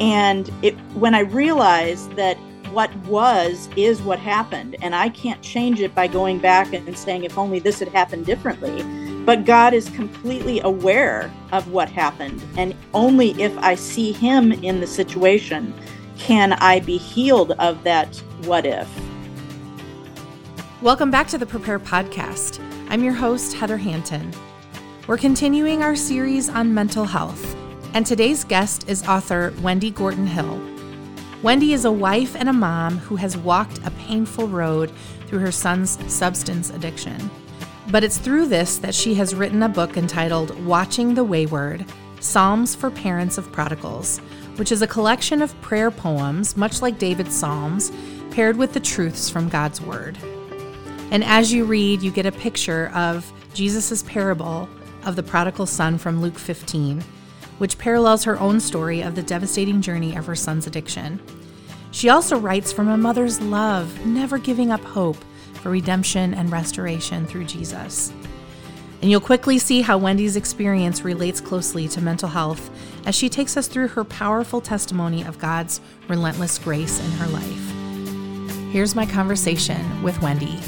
And it, when I realized that what was is what happened, and I can't change it by going back and saying, if only this had happened differently. But God is completely aware of what happened. And only if I see Him in the situation can I be healed of that what if. Welcome back to the Prepare Podcast. I'm your host, Heather Hanton. We're continuing our series on mental health, and today's guest is author Wendy Gorton Hill. Wendy is a wife and a mom who has walked a painful road through her son's substance addiction. But it's through this that she has written a book entitled Watching the Wayward Psalms for Parents of Prodigals, which is a collection of prayer poems, much like David's Psalms, paired with the truths from God's Word. And as you read, you get a picture of Jesus' parable of the prodigal son from Luke 15, which parallels her own story of the devastating journey of her son's addiction. She also writes from a mother's love, never giving up hope for redemption and restoration through Jesus. And you'll quickly see how Wendy's experience relates closely to mental health as she takes us through her powerful testimony of God's relentless grace in her life. Here's my conversation with Wendy.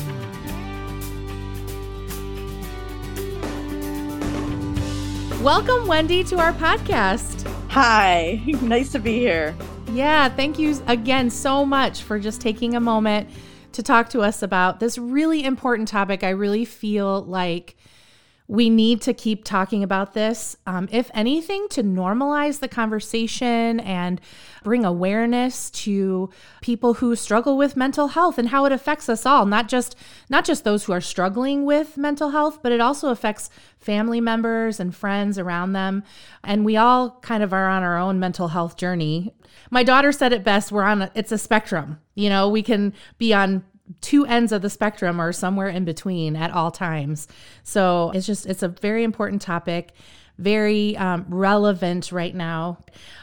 Welcome, Wendy, to our podcast. Hi, nice to be here. Yeah, thank you again so much for just taking a moment to talk to us about this really important topic. I really feel like we need to keep talking about this. Um, if anything, to normalize the conversation and bring awareness to people who struggle with mental health and how it affects us all, not just not just those who are struggling with mental health, but it also affects family members and friends around them. And we all kind of are on our own mental health journey. My daughter said it best, we're on a, it's a spectrum. You know, we can be on two ends of the spectrum or somewhere in between at all times. So it's just, it's a very important topic, very um, relevant right now.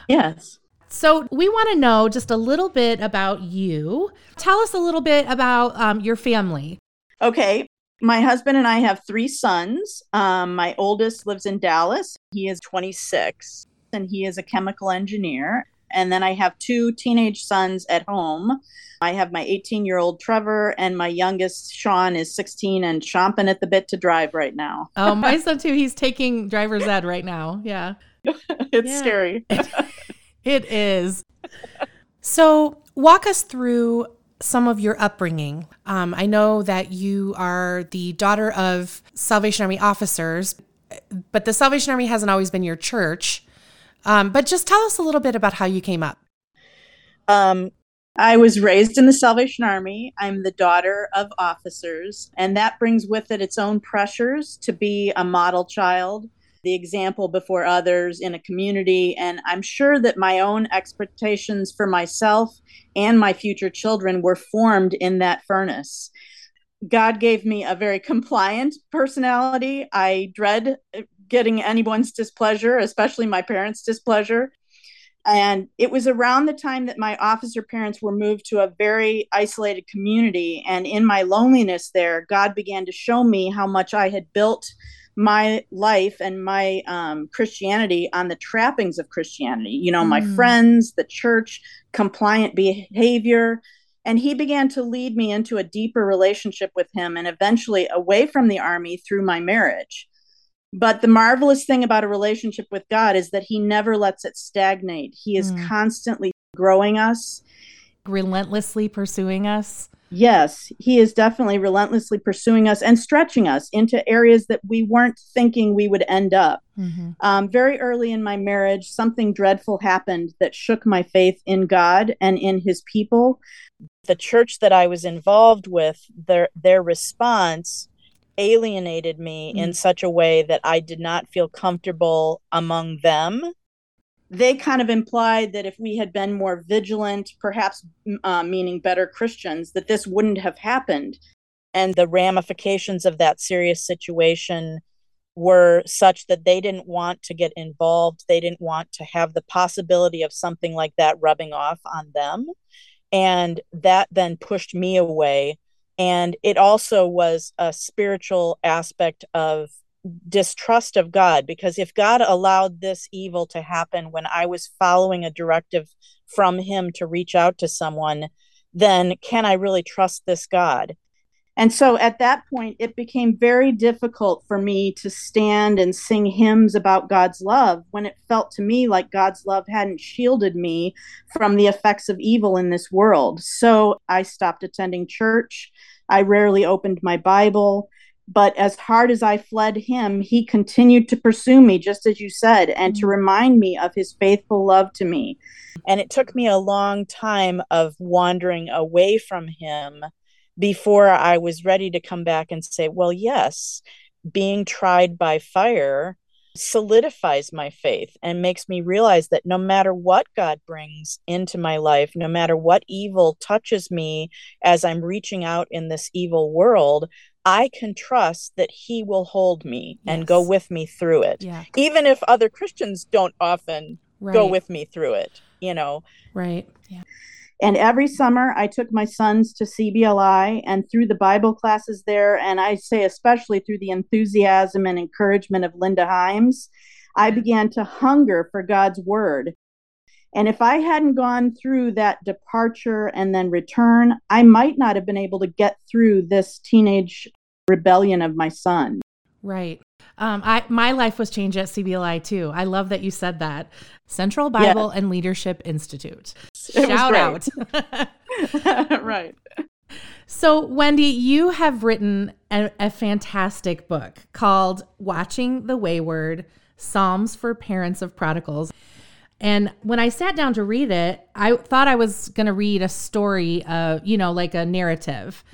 Yes. So, we want to know just a little bit about you. Tell us a little bit about um, your family. Okay. My husband and I have three sons. Um, my oldest lives in Dallas. He is 26 and he is a chemical engineer. And then I have two teenage sons at home. I have my 18 year old Trevor, and my youngest Sean is 16 and chomping at the bit to drive right now. oh, my son too. He's taking driver's ed right now. Yeah. it's yeah. scary. it is. So, walk us through some of your upbringing. Um, I know that you are the daughter of Salvation Army officers, but the Salvation Army hasn't always been your church. Um, but just tell us a little bit about how you came up. Um, I was raised in the Salvation Army. I'm the daughter of officers, and that brings with it its own pressures to be a model child, the example before others in a community. And I'm sure that my own expectations for myself and my future children were formed in that furnace. God gave me a very compliant personality. I dread uh, getting anyone's displeasure, especially my parents' displeasure. And it was around the time that my officer parents were moved to a very isolated community. And in my loneliness there, God began to show me how much I had built my life and my um, Christianity on the trappings of Christianity. You know, mm. my friends, the church, compliant behavior. And he began to lead me into a deeper relationship with him and eventually away from the army through my marriage. But the marvelous thing about a relationship with God is that He never lets it stagnate. He is mm. constantly growing us, relentlessly pursuing us. Yes, He is definitely relentlessly pursuing us and stretching us into areas that we weren't thinking we would end up. Mm-hmm. Um, very early in my marriage, something dreadful happened that shook my faith in God and in His people. The church that I was involved with, their their response alienated me mm. in such a way that I did not feel comfortable among them. They kind of implied that if we had been more vigilant, perhaps uh, meaning better Christians, that this wouldn't have happened. And the ramifications of that serious situation were such that they didn't want to get involved. They didn't want to have the possibility of something like that rubbing off on them. And that then pushed me away and it also was a spiritual aspect of distrust of God because if God allowed this evil to happen when I was following a directive from Him to reach out to someone, then can I really trust this God? And so at that point, it became very difficult for me to stand and sing hymns about God's love when it felt to me like God's love hadn't shielded me from the effects of evil in this world. So I stopped attending church. I rarely opened my Bible. But as hard as I fled him, he continued to pursue me, just as you said, and to mm. remind me of his faithful love to me. And it took me a long time of wandering away from him before I was ready to come back and say, well, yes, being tried by fire solidifies my faith and makes me realize that no matter what God brings into my life, no matter what evil touches me as I'm reaching out in this evil world, I can trust that He will hold me yes. and go with me through it. Yeah. Even if other Christians don't often right. go with me through it, you know. Right. Yeah. And every summer, I took my sons to CBLI and through the Bible classes there, and I say especially through the enthusiasm and encouragement of Linda Himes, I began to hunger for God's word. And if I hadn't gone through that departure and then return, I might not have been able to get through this teenage rebellion of my son. Right. Um, I my life was changed at CBLI too. I love that you said that. Central Bible and Leadership Institute. Shout out. right. So, Wendy, you have written a, a, fantastic book called Watching the Wayward Psalms for Parents of Prodigals. And when I sat down to read it, I thought I was going to read a story of, you know, like a narrative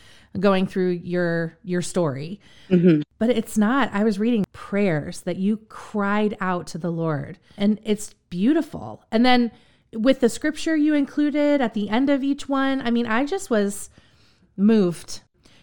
going through your your story. Mm-hmm. But it's not. I was reading prayers that you cried out to the Lord, and it's beautiful. And then with the scripture you included at the end of each one, I mean, I just was moved.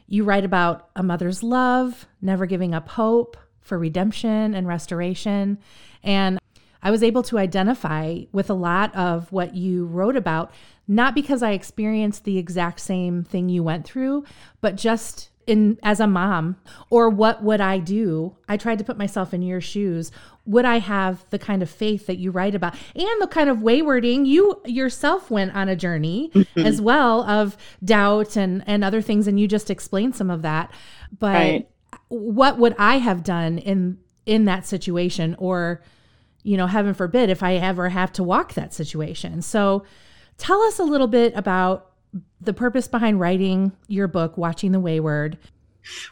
You write about a mother's love, never giving up hope for redemption and restoration. And I was able to identify with a lot of what you wrote about, not because I experienced the exact same thing you went through, but just in as a mom or what would I do? I tried to put myself in your shoes. Would I have the kind of faith that you write about and the kind of waywarding you yourself went on a journey mm-hmm. as well of doubt and and other things and you just explained some of that. But right. what would I have done in in that situation or you know, heaven forbid if I ever have to walk that situation. So tell us a little bit about the purpose behind writing your book, Watching the Wayward.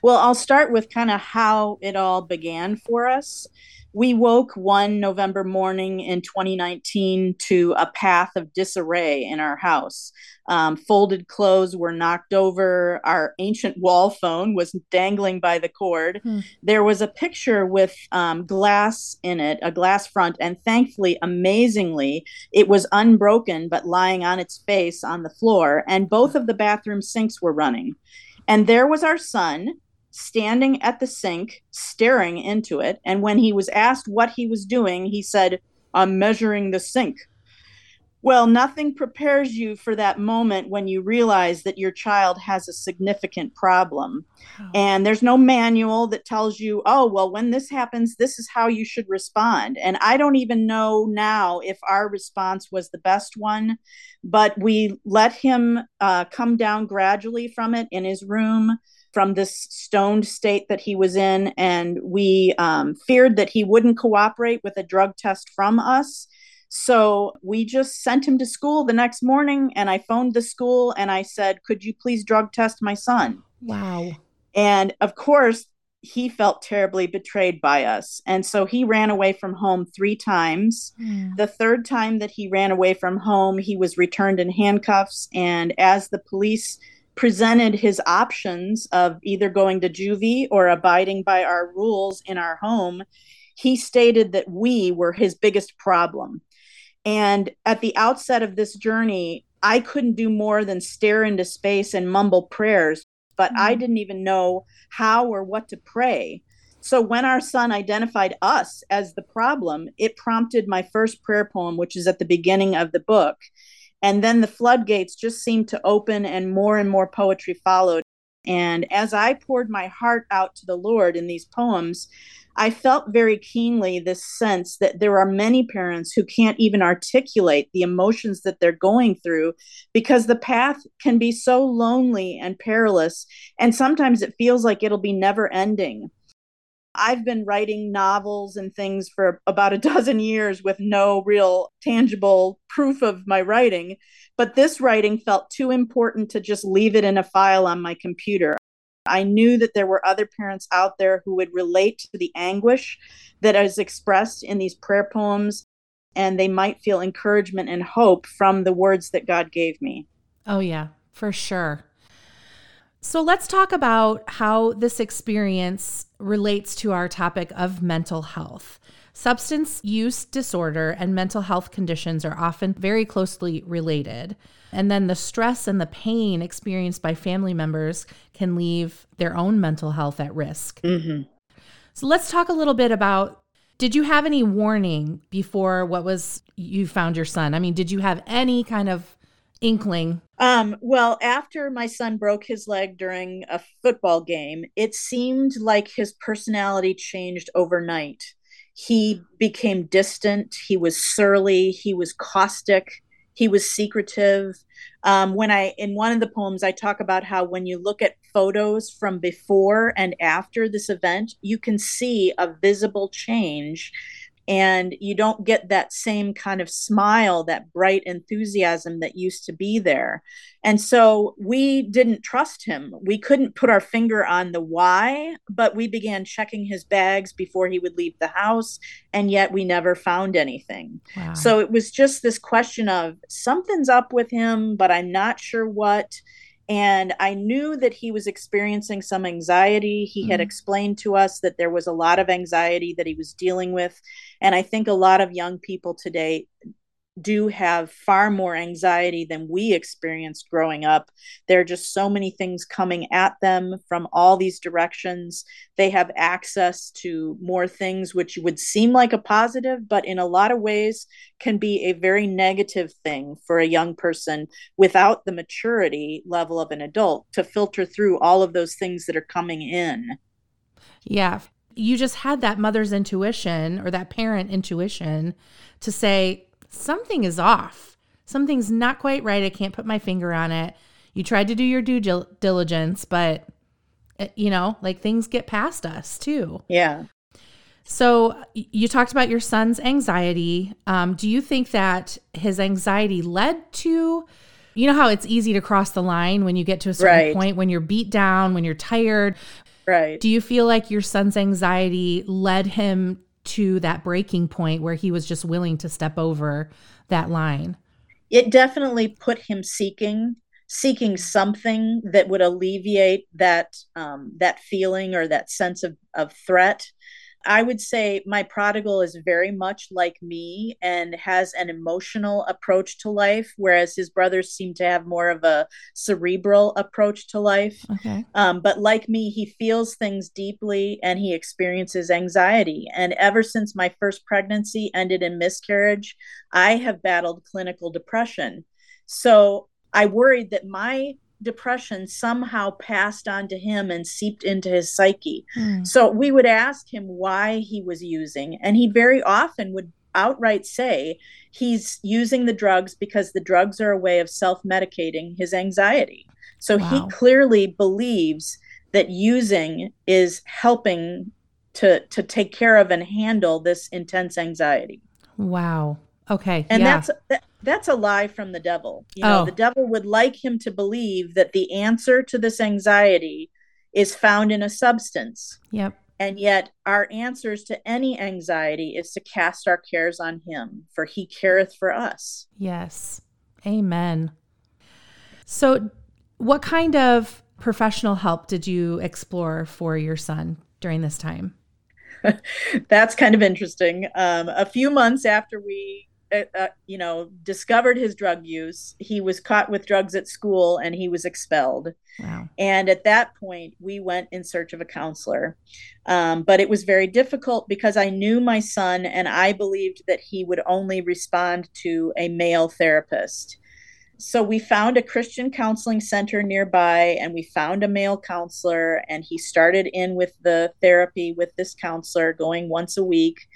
Well, I'll start with kind of how it all began for us we woke one November morning in 2019 to a path of disarray in our house. Um, folded clothes were knocked over. Our ancient wall phone was dangling by the cord. Hmm. There was a picture with um, glass in it, a glass front, and thankfully, amazingly, it was unbroken but lying on its face on the floor. And both of the bathroom sinks were running. And there was our son standing at the sink, staring into it. And when he was asked what he was doing, he said, I'm measuring the sink. Well, nothing prepares you for that moment when you realize that your child has a significant problem. Oh. And there's no manual that tells you, oh, well, when this happens, this is how you should respond. And I don't even know now if our response was the best one, but we let him uh, come down gradually from it in his room from this stoned state that he was in, and we um, feared that he wouldn't cooperate with a drug test from us. So we just sent him to school the next morning, and I phoned the school and I said, Could you please drug test my son? Wow. And of course, he felt terribly betrayed by us. And so he ran away from home three times. Mm. The third time that he ran away from home, he was returned in handcuffs. And as the police presented his options of either going to juvie or abiding by our rules in our home, he stated that we were his biggest problem. And at the outset of this journey, I couldn't do more than stare into space and mumble prayers, but mm-hmm. I didn't even know how or what to pray. So when our son identified us as the problem, it prompted my first prayer poem, which is at the beginning of the book. And then the floodgates just seemed to open and more and more poetry followed. And as I poured my heart out to the Lord in these poems, I felt very keenly this sense that there are many parents who can't even articulate the emotions that they're going through because the path can be so lonely and perilous. And sometimes it feels like it'll be never ending. I've been writing novels and things for about a dozen years with no real tangible proof of my writing. But this writing felt too important to just leave it in a file on my computer. I knew that there were other parents out there who would relate to the anguish that is expressed in these prayer poems, and they might feel encouragement and hope from the words that God gave me. Oh, yeah, for sure. So let's talk about how this experience relates to our topic of mental health. Substance use disorder and mental health conditions are often very closely related. And then the stress and the pain experienced by family members can leave their own mental health at risk. Mm-hmm. So let's talk a little bit about did you have any warning before what was you found your son? I mean, did you have any kind of inkling? Um, well, after my son broke his leg during a football game, it seemed like his personality changed overnight. He became distant, he was surly, he was caustic. He was secretive. Um, when i in one of the poems i talk about how when you look at photos from before and after this event you can see a visible change and you don't get that same kind of smile that bright enthusiasm that used to be there and so we didn't trust him we couldn't put our finger on the why but we began checking his bags before he would leave the house and yet we never found anything wow. so it was just this question of something's up with him but i'm not sure what and I knew that he was experiencing some anxiety. He mm-hmm. had explained to us that there was a lot of anxiety that he was dealing with. And I think a lot of young people today do have far more anxiety than we experienced growing up. There are just so many things coming at them from all these directions. They have access to more things which would seem like a positive, but in a lot of ways can be a very negative thing for a young person without the maturity level of an adult to filter through all of those things that are coming in. Yeah. You just had that mother's intuition or that parent intuition to say, something is off. Something's not quite right. I can't put my finger on it. You tried to do your due diligence, but eh, you know, like things get past us too. Yeah. So you talked about your son's anxiety. Um, do you think that his anxiety led to, you know, how it's easy to cross the line when you get to a certain right. point when you're beat down, when you're tired. Right. Do you feel like your son's anxiety led him to that breaking point where he was just willing to step over that line? It definitely put him seeking seeking something that would alleviate that um, that feeling or that sense of, of threat I would say my prodigal is very much like me and has an emotional approach to life, whereas his brothers seem to have more of a cerebral approach to life. Okay. Um, but like me, he feels things deeply and he experiences anxiety. And ever since my first pregnancy ended in miscarriage, I have battled clinical depression. So I worried that my depression somehow passed on to him and seeped into his psyche. Mm. So we would ask him why he was using, and he very often would outright say he's using the drugs because the drugs are a way of self medicating his anxiety. So wow. he clearly believes that using is helping to to take care of and handle this intense anxiety. Wow. Okay. And yeah. that's that, that's a lie from the devil. You know, oh. the devil would like him to believe that the answer to this anxiety is found in a substance. Yep. And yet our answers to any anxiety is to cast our cares on him, for he careth for us. Yes. Amen. So what kind of professional help did you explore for your son during this time? That's kind of interesting. Um, a few months after we uh, uh, you know, discovered his drug use. He was caught with drugs at school and he was expelled. Wow. And at that point, we went in search of a counselor. Um, but it was very difficult because I knew my son and I believed that he would only respond to a male therapist. So we found a Christian counseling center nearby and we found a male counselor and he started in with the therapy with this counselor going once a week.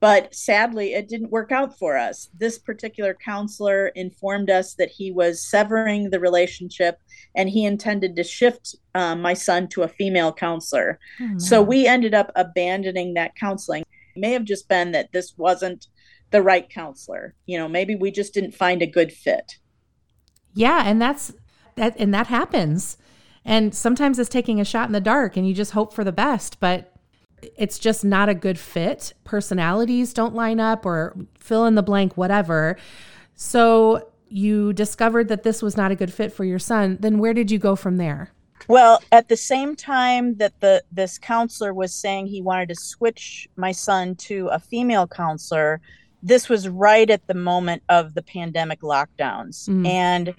But sadly, it didn't work out for us. This particular counselor informed us that he was severing the relationship and he intended to shift um, my son to a female counselor. Oh, so we ended up abandoning that counseling. It may have just been that this wasn't the right counselor. You know, maybe we just didn't find a good fit. Yeah, and that's that and that happens. And sometimes it's taking a shot in the dark and you just hope for the best, but it's just not a good fit. Personalities don't line up or fill in the blank whatever. So you discovered that this was not a good fit for your son. Then where did you go from there? Well, at the same time that the this counselor was saying he wanted to switch my son to a female counselor, this was right at the moment of the pandemic lockdowns. Mm. And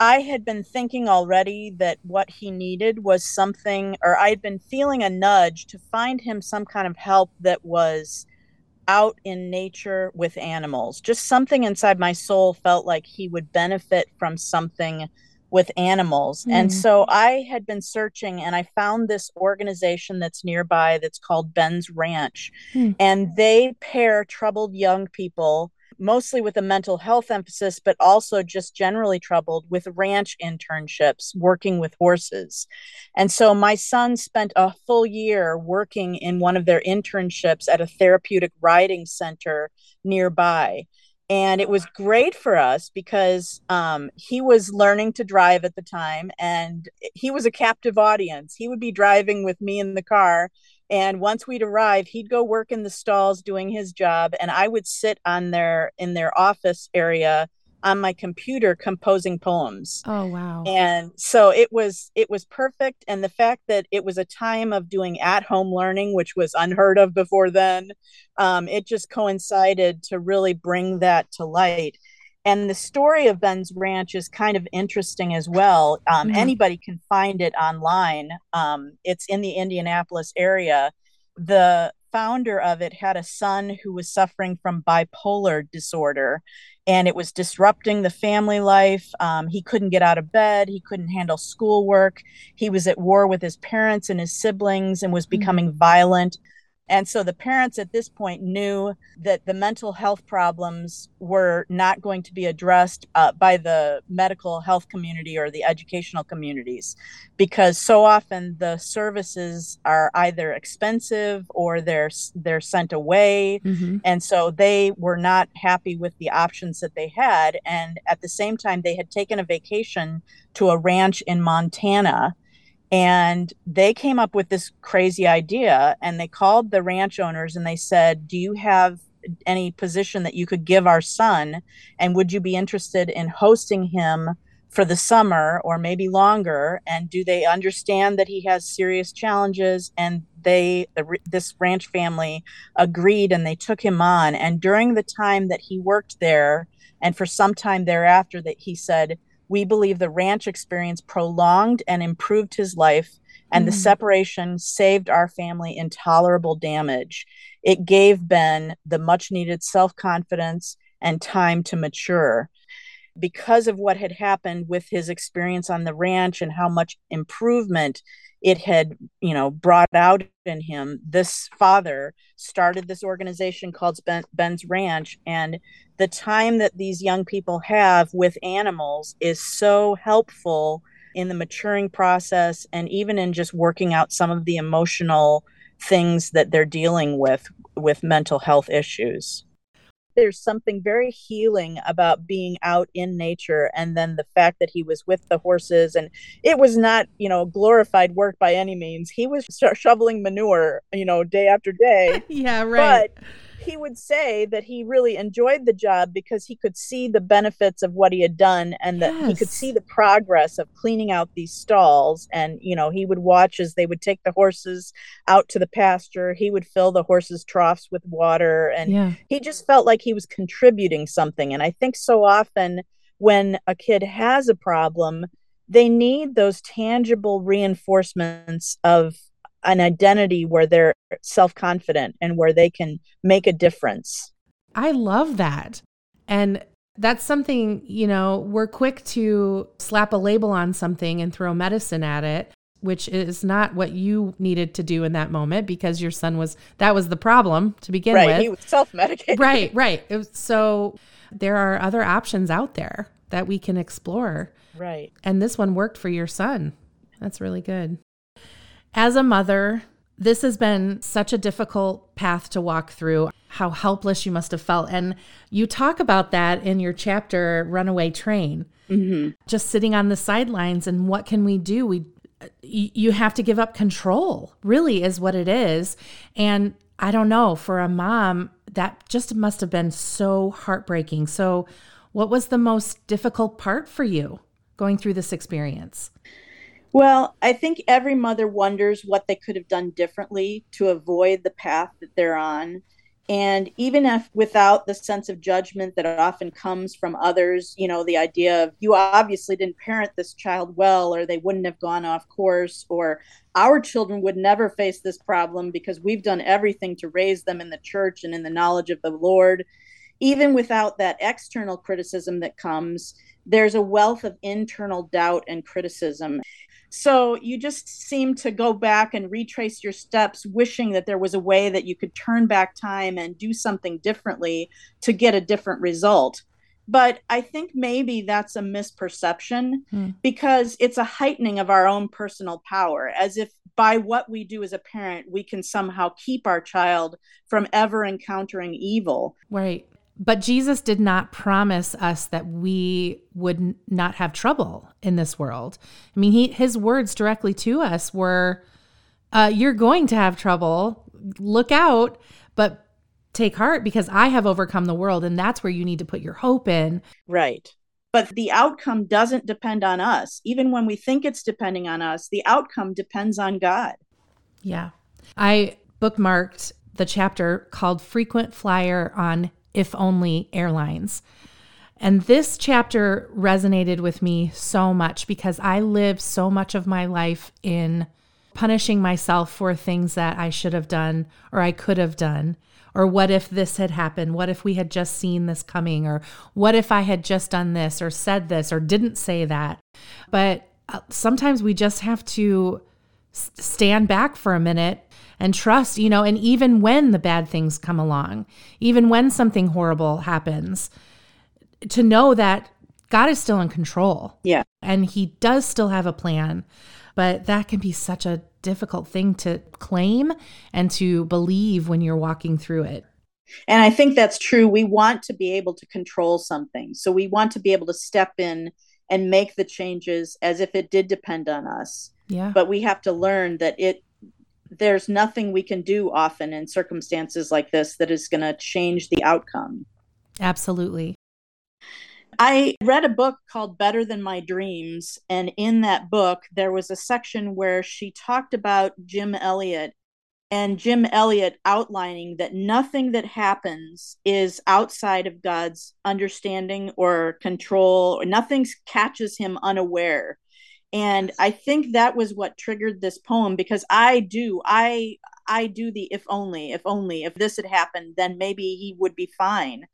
I had been thinking already that what he needed was something, or I'd been feeling a nudge to find him some kind of help that was out in nature with animals. Just something inside my soul felt like he would benefit from something with animals. Mm. And so I had been searching and I found this organization that's nearby that's called Ben's Ranch. Mm. And they pair troubled young people mostly with a mental health emphasis, but also just generally troubled with ranch internships, working with horses. And so my son spent a full year working in one of their internships at a therapeutic riding center nearby and it was great for us because um, he was learning to drive at the time and he was a captive audience he would be driving with me in the car and once we'd arrive he'd go work in the stalls doing his job and i would sit on their in their office area on my computer composing poems. Oh wow. And so it was it was perfect and the fact that it was a time of doing at home learning which was unheard of before then um, it just coincided to really bring that to light. And the story of Ben's Ranch is kind of interesting as well. Um, mm-hmm. Anybody can find it online. Um, it's in the Indianapolis area. The founder of it had a son who was suffering from bipolar disorder and it was disrupting the family life. Um, he couldn't get out of bed. He couldn't handle schoolwork. He was at war with his parents and his siblings and was mm. becoming mm-hmm. violent. And so the parents at this point knew that the mental health problems were not going to be addressed uh, by the medical health community or the educational communities because so often the services are either expensive or they're they're sent away mm-hmm. and so they were not happy with the options that they had and at the same time they had taken a vacation to a ranch in Montana and they came up with this crazy idea and they called the ranch owners and they said, Do you have any position that you could give our son? And would you be interested in hosting him for the summer or maybe longer? And do they understand that he has serious challenges? And they, the, this ranch family agreed and they took him on. And during the time that he worked there, and for some time thereafter, that he said, we believe the ranch experience prolonged and improved his life, and mm. the separation saved our family intolerable damage. It gave Ben the much needed self confidence and time to mature. Because of what had happened with his experience on the ranch and how much improvement it had you know brought out in him this father started this organization called ben, ben's ranch and the time that these young people have with animals is so helpful in the maturing process and even in just working out some of the emotional things that they're dealing with with mental health issues there's something very healing about being out in nature and then the fact that he was with the horses and it was not you know glorified work by any means. He was shoveling manure you know day after day. Yeah right. But he would say that he really enjoyed the job because he could see the benefits of what he had done and that yes. he could see the progress of cleaning out these stalls and you know he would watch as they would take the horses out to the pasture he would fill the horses troughs with water and yeah. he just felt like he was contributing something and i think so often when a kid has a problem they need those tangible reinforcements of an identity where they're self confident and where they can make a difference. I love that. And That's something, you know, we're quick to slap a label on something and throw medicine at it, which is not what you needed to do in that moment because your son was, that was the problem to begin right, with. He was self medicated. Right, right. Was, so there are other options out there that we can explore. Right. And this one worked for your son. That's really good. As a mother, this has been such a difficult path to walk through, how helpless you must have felt. And you talk about that in your chapter, Runaway Train, mm-hmm. just sitting on the sidelines and what can we do? We, you have to give up control, really, is what it is. And I don't know, for a mom, that just must have been so heartbreaking. So, what was the most difficult part for you going through this experience? Well, I think every mother wonders what they could have done differently to avoid the path that they're on. And even if without the sense of judgment that often comes from others, you know, the idea of you obviously didn't parent this child well, or they wouldn't have gone off course, or our children would never face this problem because we've done everything to raise them in the church and in the knowledge of the Lord. Even without that external criticism that comes, there's a wealth of internal doubt and criticism. So you just seem to go back and retrace your steps, wishing that there was a way that you could turn back time and do something differently to get a different result. But I think maybe that's a misperception hmm. because it's a heightening of our own personal power, as if by what we do as a parent, we can somehow keep our child from ever encountering evil. Right. But Jesus did not promise us that we would not have trouble in this world. I mean, he, his words directly to us were, uh, You're going to have trouble. Look out, but take heart because I have overcome the world. And that's where you need to put your hope in. Right. But the outcome doesn't depend on us. Even when we think it's depending on us, the outcome depends on God. Yeah. I bookmarked the chapter called Frequent Flyer on if Only Airlines. And this chapter resonated with me so much because I lived so much of my life in punishing myself for things that I should have done or I could have done. Or what if this had happened? What if we had just seen this coming? Or what if I had just done this or said this or didn't say that? But uh, sometimes we just have to stand back for a minute and trust, you know, and even when the bad things come along, even when something horrible happens, to know that God is still in control. Yeah. And he does still have a plan. But that can be such a difficult thing to claim and to believe when you're walking through it. And I think that's true. We want to be able to control something. So we want to be able to step in and make the changes as if it did depend on us. Yeah. But we have to learn that it there's nothing we can do often in circumstances like this that is going to change the outcome. Absolutely. I read a book called Better Than My Dreams. And in that book, there was a section where she talked about Jim Elliot and Jim Elliot outlining that nothing that happens is outside of God's understanding or control, or nothing catches him unaware and i think that was what triggered this poem because i do i i do the if only if only if this had happened then maybe he would be fine.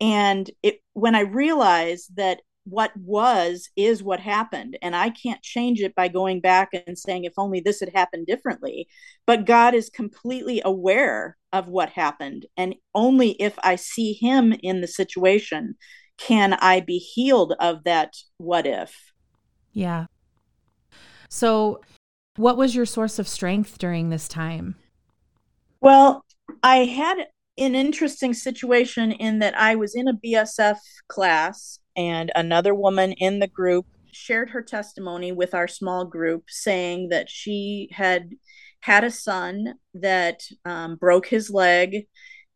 And it when i realized that what was is what happened and i can't change it by going back and saying if only this had happened differently but god is completely aware of what happened and only if i see him in the situation can i be healed of that what if. Yeah so, what was your source of strength during this time? Well, I had an interesting situation in that I was in a BSF class, and another woman in the group shared her testimony with our small group saying that she had had a son that um, broke his leg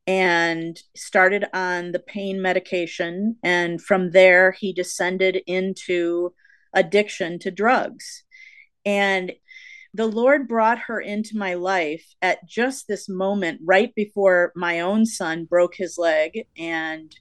and started on the pain medication. And from there, he descended into addiction to drugs. And the Lord brought her into my life at just this moment, right before my own son broke his leg. And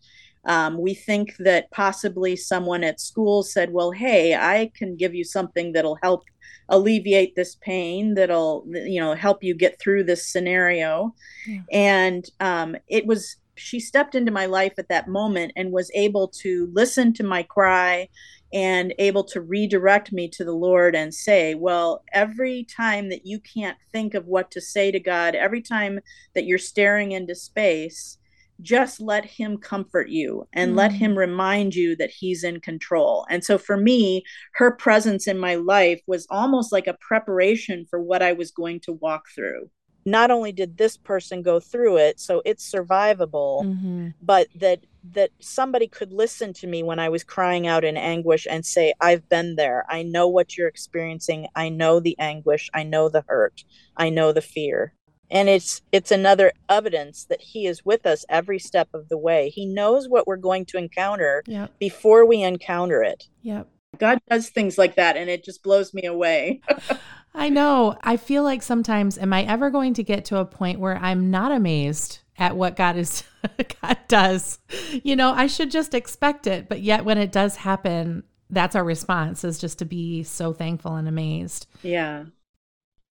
um, we think that possibly someone at school said, Well, hey, I can give you something that'll help alleviate this pain, that'll, you know, help you get through this scenario. Yeah. And um, it was she stepped into my life at that moment and was able to listen to my cry and able to redirect me to the Lord and say, Well, every time that you can't think of what to say to God, every time that you're staring into space, just let him comfort you and mm. let him remind you that he's in control. And so for me, her presence in my life was almost like a preparation for what I was going to walk through. Not only did this person go through it, so it's survivable, mm-hmm. but that that somebody could listen to me when I was crying out in anguish and say, I've been there. I know what you're experiencing. I know the anguish. I know the hurt. I know the fear and it's it's another evidence that he is with us every step of the way he knows what we're going to encounter yep. before we encounter it yep god does things like that and it just blows me away i know. I feel like sometimes am i ever going to get to a point where i'm not amazed at what god is god does? You know i should just expect it but yet when it does happen that's our response is just to be so thankful and amazed. Yeah.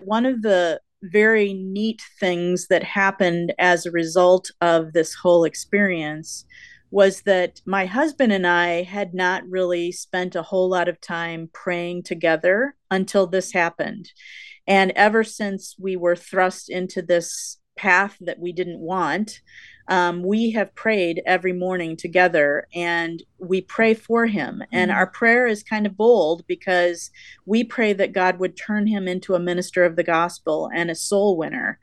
One of the very neat things that happened as a result of this whole experience was that my husband and I had not really spent a whole lot of time praying together until this happened. And ever since we were thrust into this path that we didn't want, um, we have prayed every morning together and we pray for him. And mm-hmm. our prayer is kind of bold because we pray that God would turn him into a minister of the gospel and a soul winner.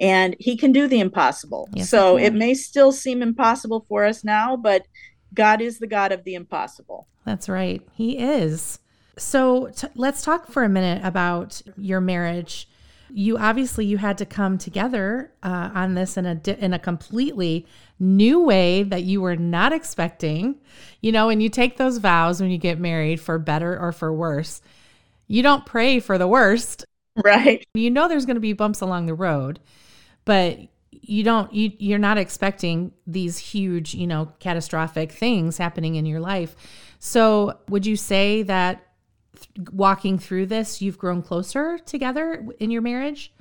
And he can do the impossible. Yes, so it may still seem impossible for us now, but God is the God of the impossible. That's right. He is. So t- let's talk for a minute about your marriage you obviously you had to come together uh, on this in a di- in a completely new way that you were not expecting. You know, when you take those vows when you get married for better or for worse, you don't pray for the worst. Right. You know there's going to be bumps along the road, but you don't you you're not expecting these huge, you know, catastrophic things happening in your life. So, would you say that walking through this, you've grown closer together in your marriage?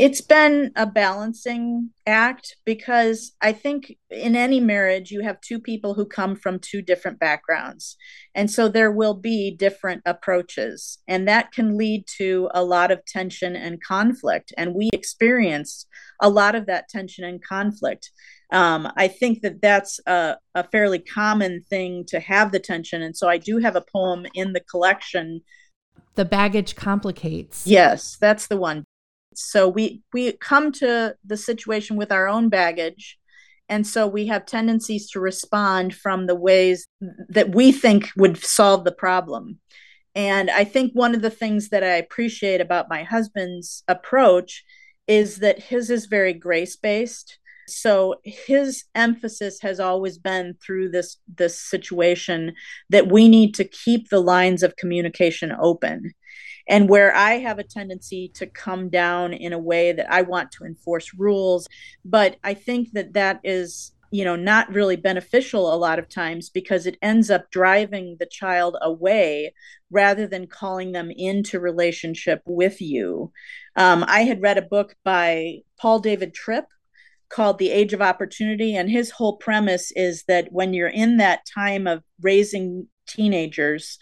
It's been a balancing act because I think in any marriage, you have two people who come from two different backgrounds. And so there will be different approaches, and that can lead to a lot of tension and conflict. And we experienced a lot of that tension and conflict um, I think that that's a, a, fairly common thing to have the tension. And so I do have a poem in the collection. The baggage complicates. Yes, that's the one. So we we come to the situation with our own baggage, and so we have tendencies to respond from the ways that we think would solve the problem. And I think one of the things that I appreciate about my husband's approach is that his is very grace based so his emphasis has always been through this this situation that we need to keep the lines of communication open and where i have a tendency to come down in a way that i want to enforce rules but i think that that is you know not really beneficial a lot of times because it ends up driving the child away rather than calling them into relationship with you um, i had read a book by paul david tripp called The Age of Opportunity. And his whole premise is that when you're in that time of raising teenagers,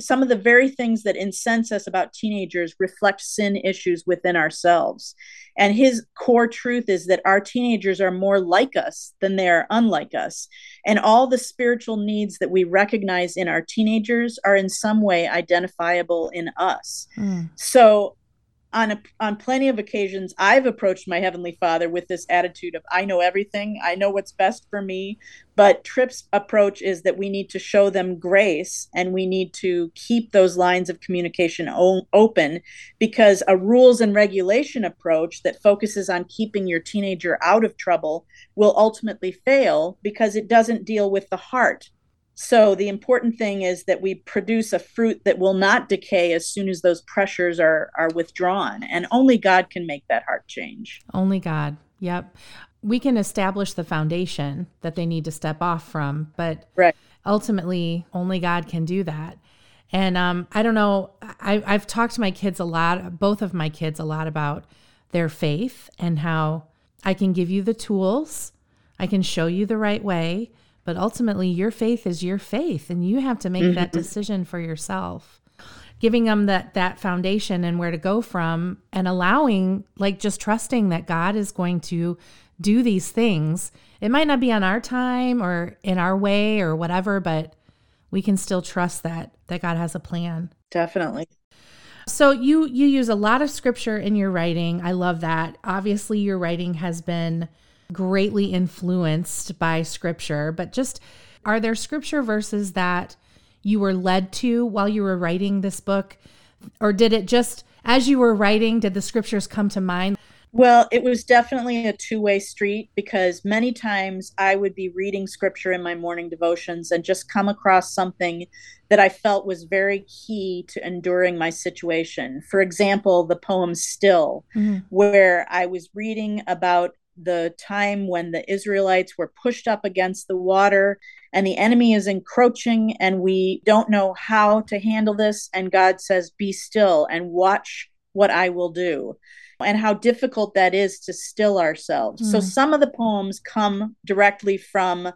some of the very things that incense us about teenagers reflect sin issues within ourselves. And his core truth is that our teenagers are more like us than they are unlike us. And all the spiritual needs that we recognize in our teenagers are in some way identifiable in us. Mm. So on a, on plenty of occasions I've approached my heavenly Father with this attitude of I know everything, I know what's best for me, but Tripp's approach is that we need to show them grace and we need to keep those lines of communication o- open because a rules and regulation approach that focuses on keeping your teenager out of trouble will ultimately fail because it doesn't deal with the heart so the important thing is that we produce a fruit that will not decay as soon as those pressures are are withdrawn. And only God can make that heart change. Only God. Yep. We can establish the foundation that they need to step off from, but right. ultimately only God can do that. And um, I don't know, I, I've talked to my kids a lot, both of my kids, a lot about their faith and how I can give you the tools I can show you the right way, but ultimately your faith is your faith and you have to make mm-hmm. that decision for yourself. Giving them that that foundation and where to go from and allowing like just trusting that God is going to do these things. It might not be on our time or in our way or whatever, but we can still trust that that God has a plan. Definitely. So you you use a lot of scripture in your writing. I love that. Obviously your writing has been greatly influenced by scripture, but just are there scripture verses that you were led to while you were writing this book or did it just as you were writing did the scriptures come to mind? Well, it was definitely a two way street because many times I would be reading scripture in my morning devotions and just come across something that I felt was very key to enduring my situation. For example, the poem Still, mm-hmm. where I was reading about the time when the Israelites were pushed up against the water and the enemy is encroaching and we don't know how to handle this. And God says, Be still and watch what I will do and how difficult that is to still ourselves. Mm. So some of the poems come directly from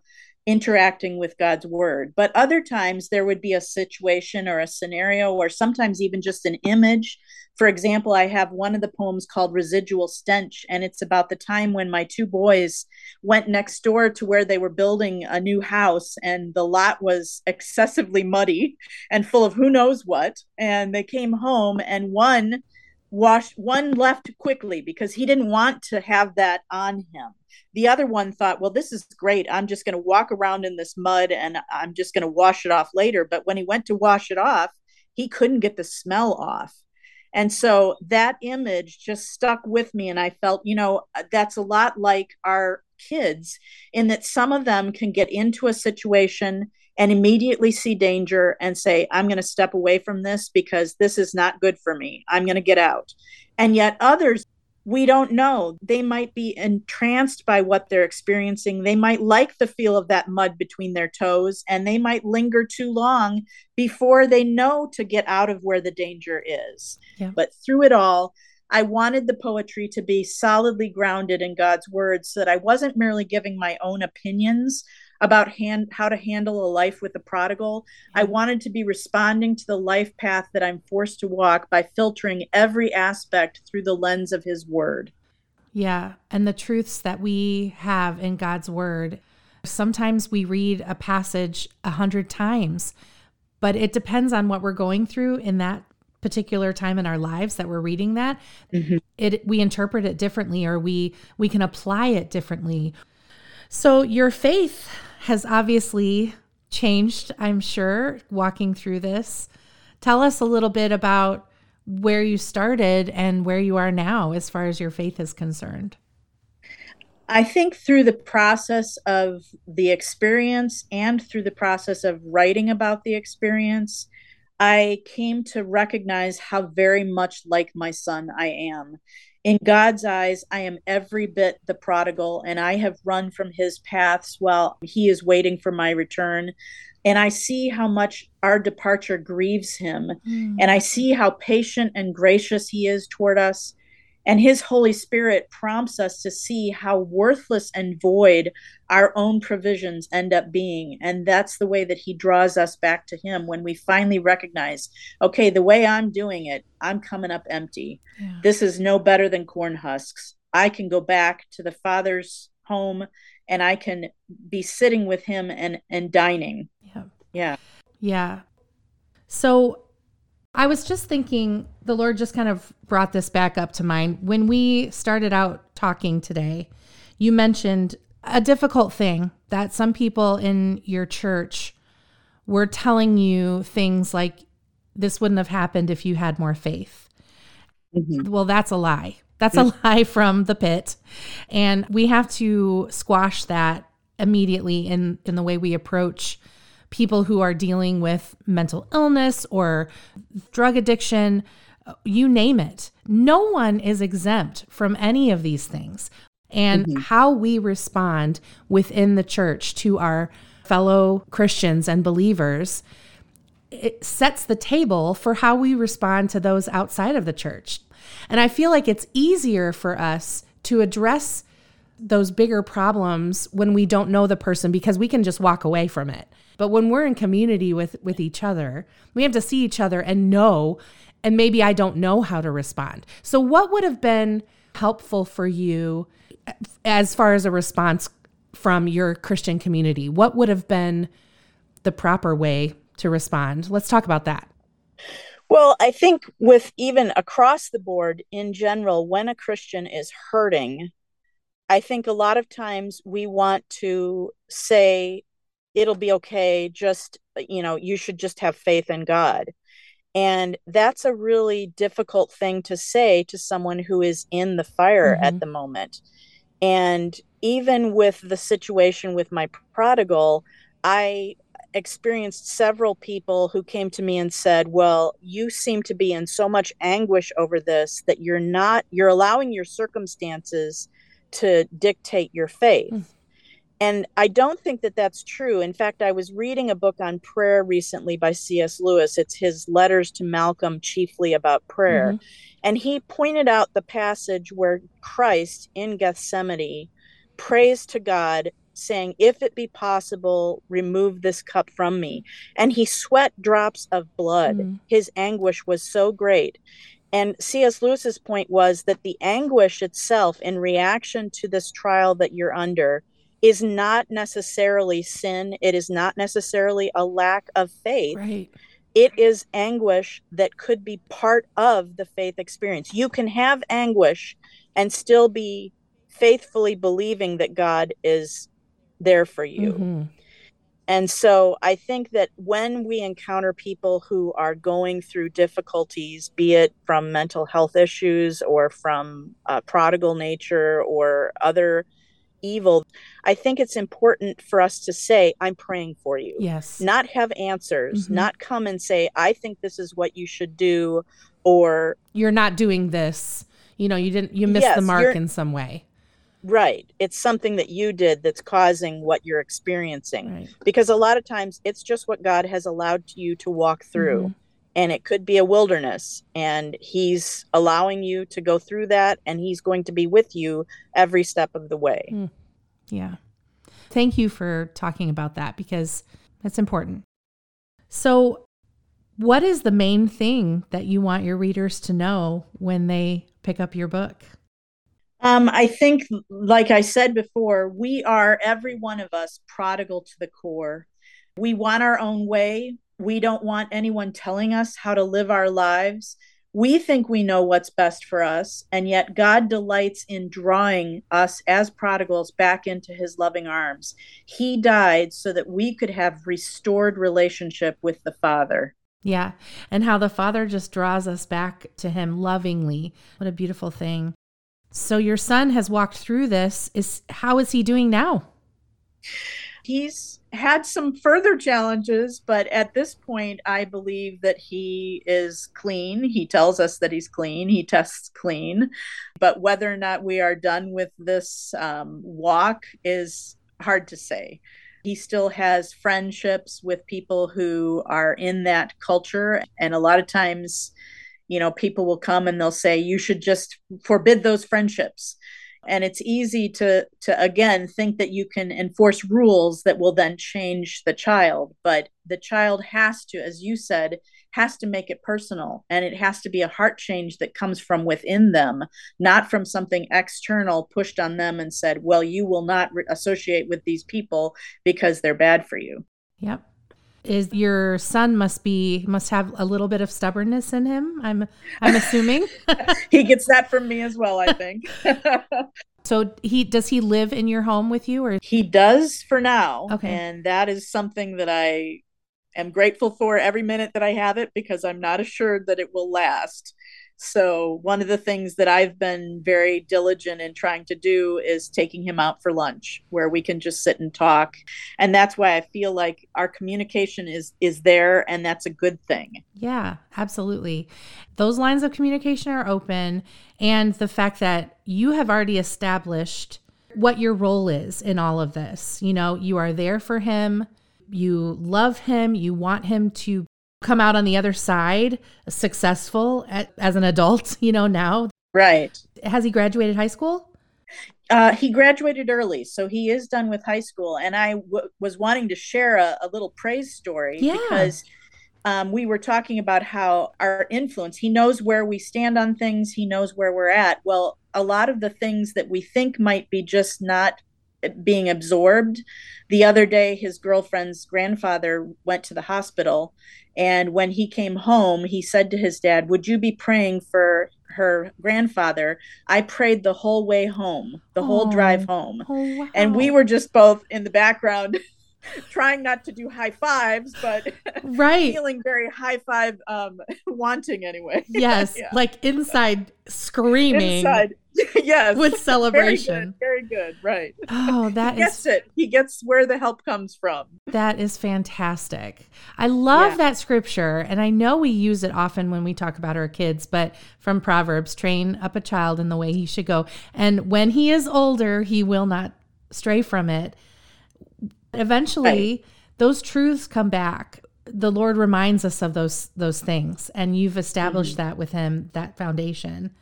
interacting with God's word, but other times there would be a situation or a scenario or sometimes even just an image. For example, I have one of the poems called Residual Stench, and it's about the time when my two boys went next door to where they were building a new house, and the lot was excessively muddy and full of who knows what. And they came home, and one washed one left quickly because he didn't want to have that on him. The other one thought well this is great. I'm just going to walk around in this mud and i'm just going to wash it off later. But when he went to wash it off he couldn't get the smell off. And so that image just stuck with me and i felt you know that's a lot like our kids in that some of them can get into a situation and immediately see danger and say, I'm going to step away from this because this is not good for me. I'm going to get out. And yet others, we don't know. They might be entranced by what they're experiencing. They might like the feel of that mud between their toes, and they might linger too long before they know to get out of where the danger is. Yeah. But through it all, I wanted the poetry to be solidly grounded in God's word so that I wasn't merely giving my own opinions, about hand, how to handle a life with a prodigal. I wanted to be responding to the life path that I'm forced to walk by filtering every aspect through the lens of His Word. Yeah. And the truths that we have in God's Word. Sometimes we read a passage a hundred times, but it depends on what we're going through in that particular time in our lives that we're reading that mm-hmm. it we interpret it differently or we we can apply it differently so your faith has obviously changed, I'm sure, walking through this. Tell us a little bit about where you started and where you are now as far as your faith is concerned. I think through the process of the experience and through the process of writing about the experience, I came to recognize how very much like my son I am in God's eyes, I am every bit the prodigal, and I have run from his paths while he is waiting for my return. And I see how much our departure grieves him. Mm. And I see how patient and gracious he is toward us. And his Holy Spirit prompts us to see how worthless and void our own provisions end up being. And that's the way that he draws us back to him when we finally recognize okay, the way I'm doing it, I'm coming up empty. Yeah. This is no better than corn husks. I can go back to the Father's home and I can be sitting with him and, and dining. Yeah. Yeah. Yeah. So I was just thinking, the Lord just kind of brought this back up to mind. When we started out talking today, you mentioned a difficult thing that some people in your church were telling you things like, this wouldn't have happened if you had more faith. Mm-hmm. Well, that's a lie. That's a lie from the pit. And we have to squash that immediately in, in the way we approach people who are dealing with mental illness or drug addiction, you name it. No one is exempt from any of these things. And mm-hmm. how we respond within the church to our fellow Christians and believers it sets the table for how we respond to those outside of the church. And I feel like it's easier for us to address those bigger problems when we don't know the person because we can just walk away from it. But when we're in community with with each other, we have to see each other and know and maybe I don't know how to respond. So what would have been helpful for you as far as a response from your Christian community? What would have been the proper way to respond? Let's talk about that. Well, I think with even across the board in general, when a Christian is hurting, I think a lot of times we want to say, it'll be okay, just, you know, you should just have faith in God. And that's a really difficult thing to say to someone who is in the fire mm-hmm. at the moment. And even with the situation with my prodigal, I experienced several people who came to me and said, Well, you seem to be in so much anguish over this that you're not, you're allowing your circumstances to dictate your faith. Mm. And I don't think that that's true. In fact, I was reading a book on prayer recently by C.S. Lewis. It's his letters to Malcolm, chiefly about prayer. Mm-hmm. And he pointed out the passage where Christ in Gethsemane prays to God, saying, If it be possible, remove this cup from me. And he sweat drops of blood. Mm-hmm. His anguish was so great. And C.S. Lewis's point was that the anguish itself, in reaction to this trial that you're under, is not necessarily sin. It is not necessarily a lack of faith. Right. It is anguish that could be part of the faith experience. You can have anguish and still be faithfully believing that God is there for you. Mm-hmm. And so I think that when we encounter people who are going through difficulties, be it from mental health issues or from uh, prodigal nature or other evil, I think it's important for us to say, I'm praying for you. Yes. Not have answers, mm-hmm. not come and say, I think this is what you should do, or you're not doing this. You know, you didn't, you missed yes, the mark in some way. Right. It's something that you did that's causing what you're experiencing. Right. Because a lot of times it's just what God has allowed you to walk through. Mm-hmm and it could be a wilderness and he's allowing you to go through that and he's going to be with you every step of the way mm. yeah thank you for talking about that because that's important so what is the main thing that you want your readers to know when they pick up your book um, I think, like I said before, we are every one of us prodigal to the core. We want our own way. We don't want anyone telling us how to live our lives. We think we know what's best for us, and yet God delights in drawing us as prodigals back into his loving arms. He died so that we could have restored relationship with the Father. Yeah, and how the Father just draws us back to him lovingly. What a beautiful thing. So your son has walked through this. Is how is he doing now? He's had some further challenges, but at this point, I believe that he is clean. He tells us that he's clean, he tests clean. But whether or not we are done with this um, walk is hard to say. He still has friendships with people who are in that culture. And a lot of times, you know, people will come and they'll say, you should just forbid those friendships. And it's easy to to again think that you can enforce rules that will then change the child but the child has to as you said has to make it personal and it has to be a heart change that comes from within them not from something external pushed on them and said well you will not re- associate with these people because they're bad for you. Yep is your son must be must have a little bit of stubbornness in him i'm i'm assuming. He gets that from me as well i think. So he does he live in your home with you or? He does for now okay. and that is something that i am grateful for every minute that i have it because i'm not assured that it will last so, one of the things that I've been very diligent in trying to do is taking him out for lunch where we can just sit and talk. And that's why I feel like our communication is is there and that's a good thing. Yeah, absolutely. Those lines of communication are open and the fact that you have already established what your role is in all of this. You know, you are there for him, you love him, you want him to come out on the other side successful at, as an adult, you know, now. Right. Has he graduated high school? Uh, he graduated early, so he is done with high school. And I w- was wanting to share a, a little praise story Yeah. because um, we were talking about how our influence, he knows where we stand on things, he knows where we're at. Well, a lot of the things that we think might be just not being absorbed. The other day, his girlfriend's grandfather went to the hospital. And when he came home, he said to his dad, Would you be praying for her grandfather? I prayed the whole way home, the whole drive home. Oh, wow. And we were just both in the background trying not to do high fives, but right. feeling very high five um, wanting anyway. Yes, Yeah. like inside screaming Inside. yes. with Very celebration. good. Very good. Right. Oh, that he is gets it. He gets where the help comes from. That is fantastic. I love Yeah. that scripture. And I know we use it often when we talk about our kids, but from Proverbs train up a child in the way he should go. And when he is older, he will not stray from it. Eventually, those truths come back. The Lord reminds us of those those things, and you've established mm-hmm. that with him, that foundation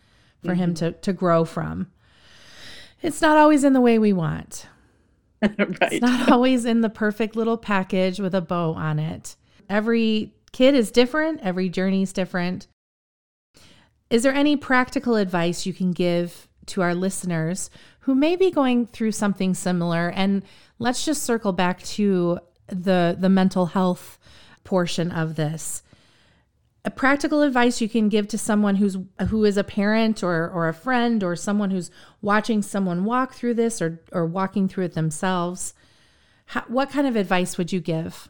for him mm-hmm. to to grow from. It's not always in the way we want. right. It's not always in the perfect little package with a bow on it. Every kid is different, every journey is different. Is there any practical advice you can give to our listeners who may be going through something similar? And let's just circle back to the the mental health portion of this. A practical advice you can give to someone who's who is a parent or or a friend or someone who's watching someone walk through this or or walking through it themselves. How, what kind of advice would you give?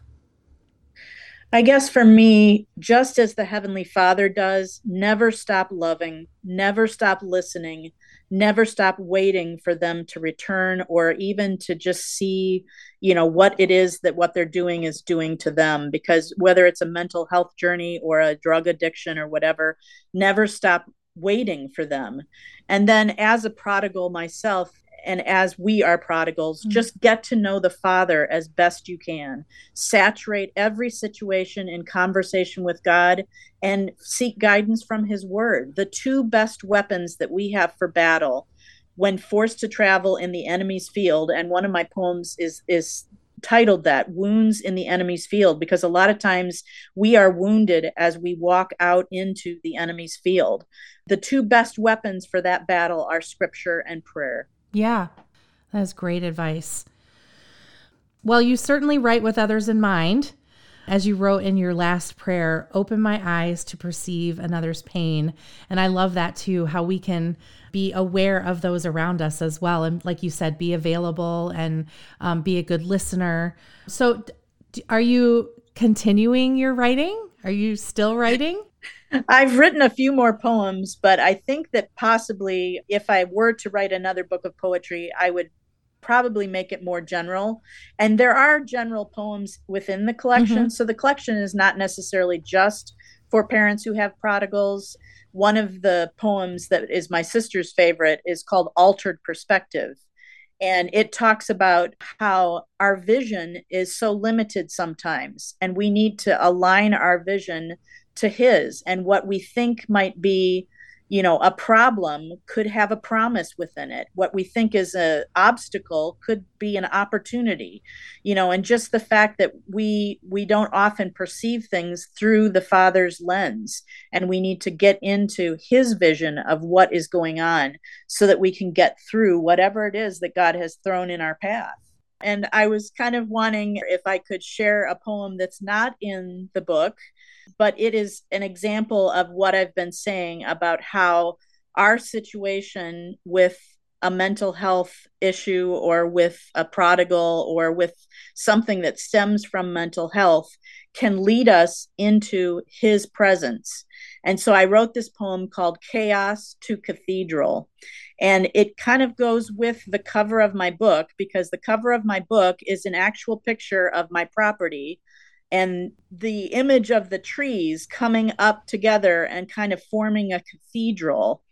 I guess for me, just as the Heavenly Father does, never stop loving, never stop listening, never stop waiting for them to return or even to just see, you know, what it is that what they're doing is doing to them. Because whether it's a mental health journey or a drug addiction or whatever, never stop waiting for them. And then as a prodigal myself, and as we are prodigals, Mm. just get to know the Father as best you can saturate every situation in conversation with God and seek guidance from His Word. The two best weapons that we have for battle when forced to travel in the enemy's field, and one of my poems is is titled that wounds in the enemy's field because a lot of times we are wounded as we walk out into the enemy's field the two best weapons for that battle are scripture and prayer Yeah, that's great advice. Well, you certainly write with others in mind. As you wrote in your last prayer, open my eyes to perceive another's pain. And I love that too, how we can be aware of those around us as well. And like you said, be available and um, be a good listener. So, d- are you continuing your writing? Are you still writing? I've written a few more poems, but I think that possibly if I were to write another book of poetry, I would probably make it more general. And there are general poems within the collection. Mm-hmm. So the collection is not necessarily just for parents who have prodigals. One of the poems that is my sister's favorite is called Altered Perspective. And it talks about how our vision is so limited sometimes, and we need to align our vision to his and what we think might be you know a problem could have a promise within it. What we think is a obstacle could be an opportunity you know and just the fact that we we don't often perceive things through the father's lens and we need to get into his vision of what is going on so that we can get through whatever it is that god has thrown in our path and i was kind of wanting if i could share a poem that's not in the book but it is an example of what I've been saying about how our situation with a mental health issue or with a prodigal or with something that stems from mental health can lead us into his presence. And so I wrote this poem called Chaos to Cathedral. And it kind of goes with the cover of my book because the cover of my book is an actual picture of my property and the image of the trees coming up together and kind of forming a cathedral.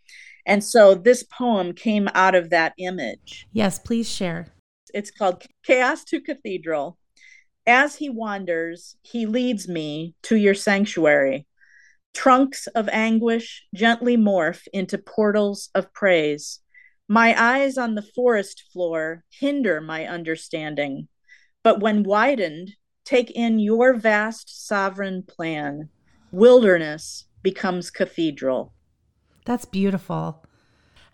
And so this poem came out of that image. Yes, please share. It's called Chaos to Cathedral. As he wanders, he leads me to your sanctuary. Trunks of anguish gently morph into portals of praise. My eyes on the forest floor hinder my understanding, but when widened, take in your vast sovereign plan. Wilderness becomes cathedral. That's beautiful.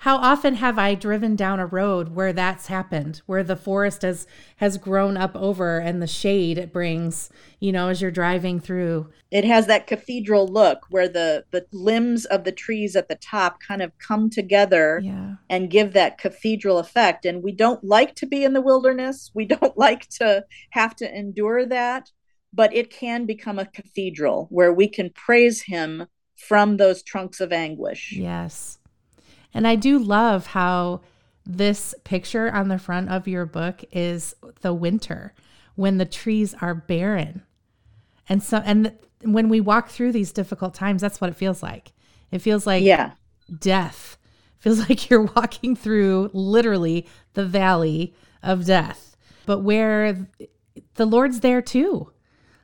How often have I driven down a road where that's happened, where the forest has has grown up over and the shade it brings, you know, as you're driving through. It has that cathedral look where the the limbs of the trees at the top kind of come together yeah. and give that cathedral effect. And we don't like to be in the wilderness. We don't like to have to endure that, but it can become a cathedral where we can praise him from those trunks of anguish. Yes. And I do love how this picture on the front of your book is the winter when the trees are barren. And so and when we walk through these difficult times, that's what it feels like. It feels like yeah. death. It feels like you're walking through literally the valley of death. But where the Lord's there too.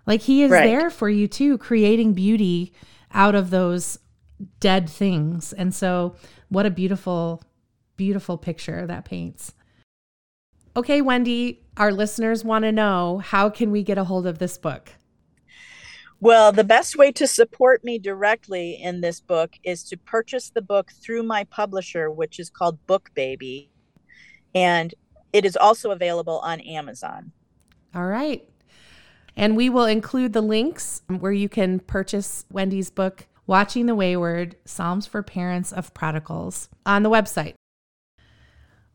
Like he is right. there for you too, creating beauty out of those dead things. And so what a beautiful, beautiful picture that paints. Okay, Wendy, our listeners want to know how can we get a hold of this book? Well, the best way to support me directly in this book is to purchase the book through my publisher, which is called BookBaby. And it is also available on Amazon. All right. And we will include the links where you can purchase Wendy's book Watching the Wayward Psalms for Parents of Prodigals on the website.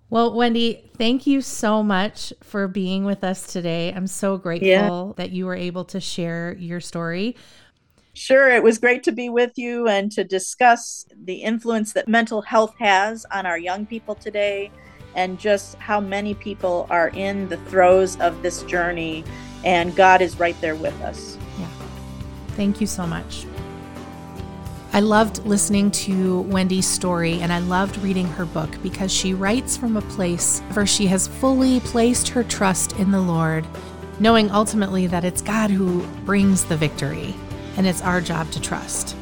Well, Wendy, thank you so much for being with us today. I'm so grateful yeah. that you were able to share your story. Sure, it was great to be with you and to discuss the influence that mental health has on our young people today and just how many people are in the throes of this journey and God is right there with us. Yeah. Thank you so much. I loved listening to Wendy's story and I loved reading her book because she writes from a place where she has fully placed her trust in the Lord, knowing ultimately that it's God who brings the victory and it's our job to trust.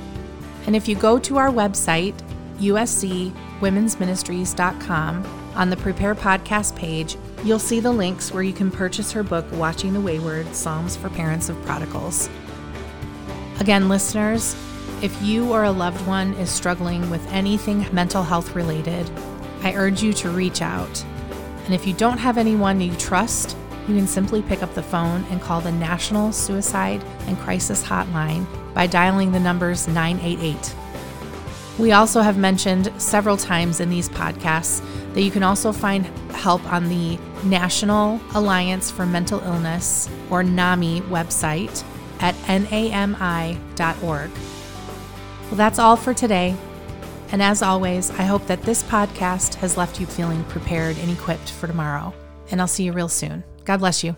And if you go to our website, uscwomensministries.com, on the Prepare Podcast page, you'll see the links where you can purchase her book, Watching the Wayward Psalms for Parents of Prodigals. Again, listeners, if you or a loved one is struggling with anything mental health related, I urge you to reach out. And if you don't have anyone you trust, you can simply pick up the phone and call the National Suicide and Crisis Hotline by dialing the numbers 988. We also have mentioned several times in these podcasts that you can also find help on the National Alliance for Mental Illness, or NAMI, website at nami.org. Well, that's all for today. And as always, I hope that this podcast has left you feeling prepared and equipped for tomorrow. And I'll see you real soon. God bless you.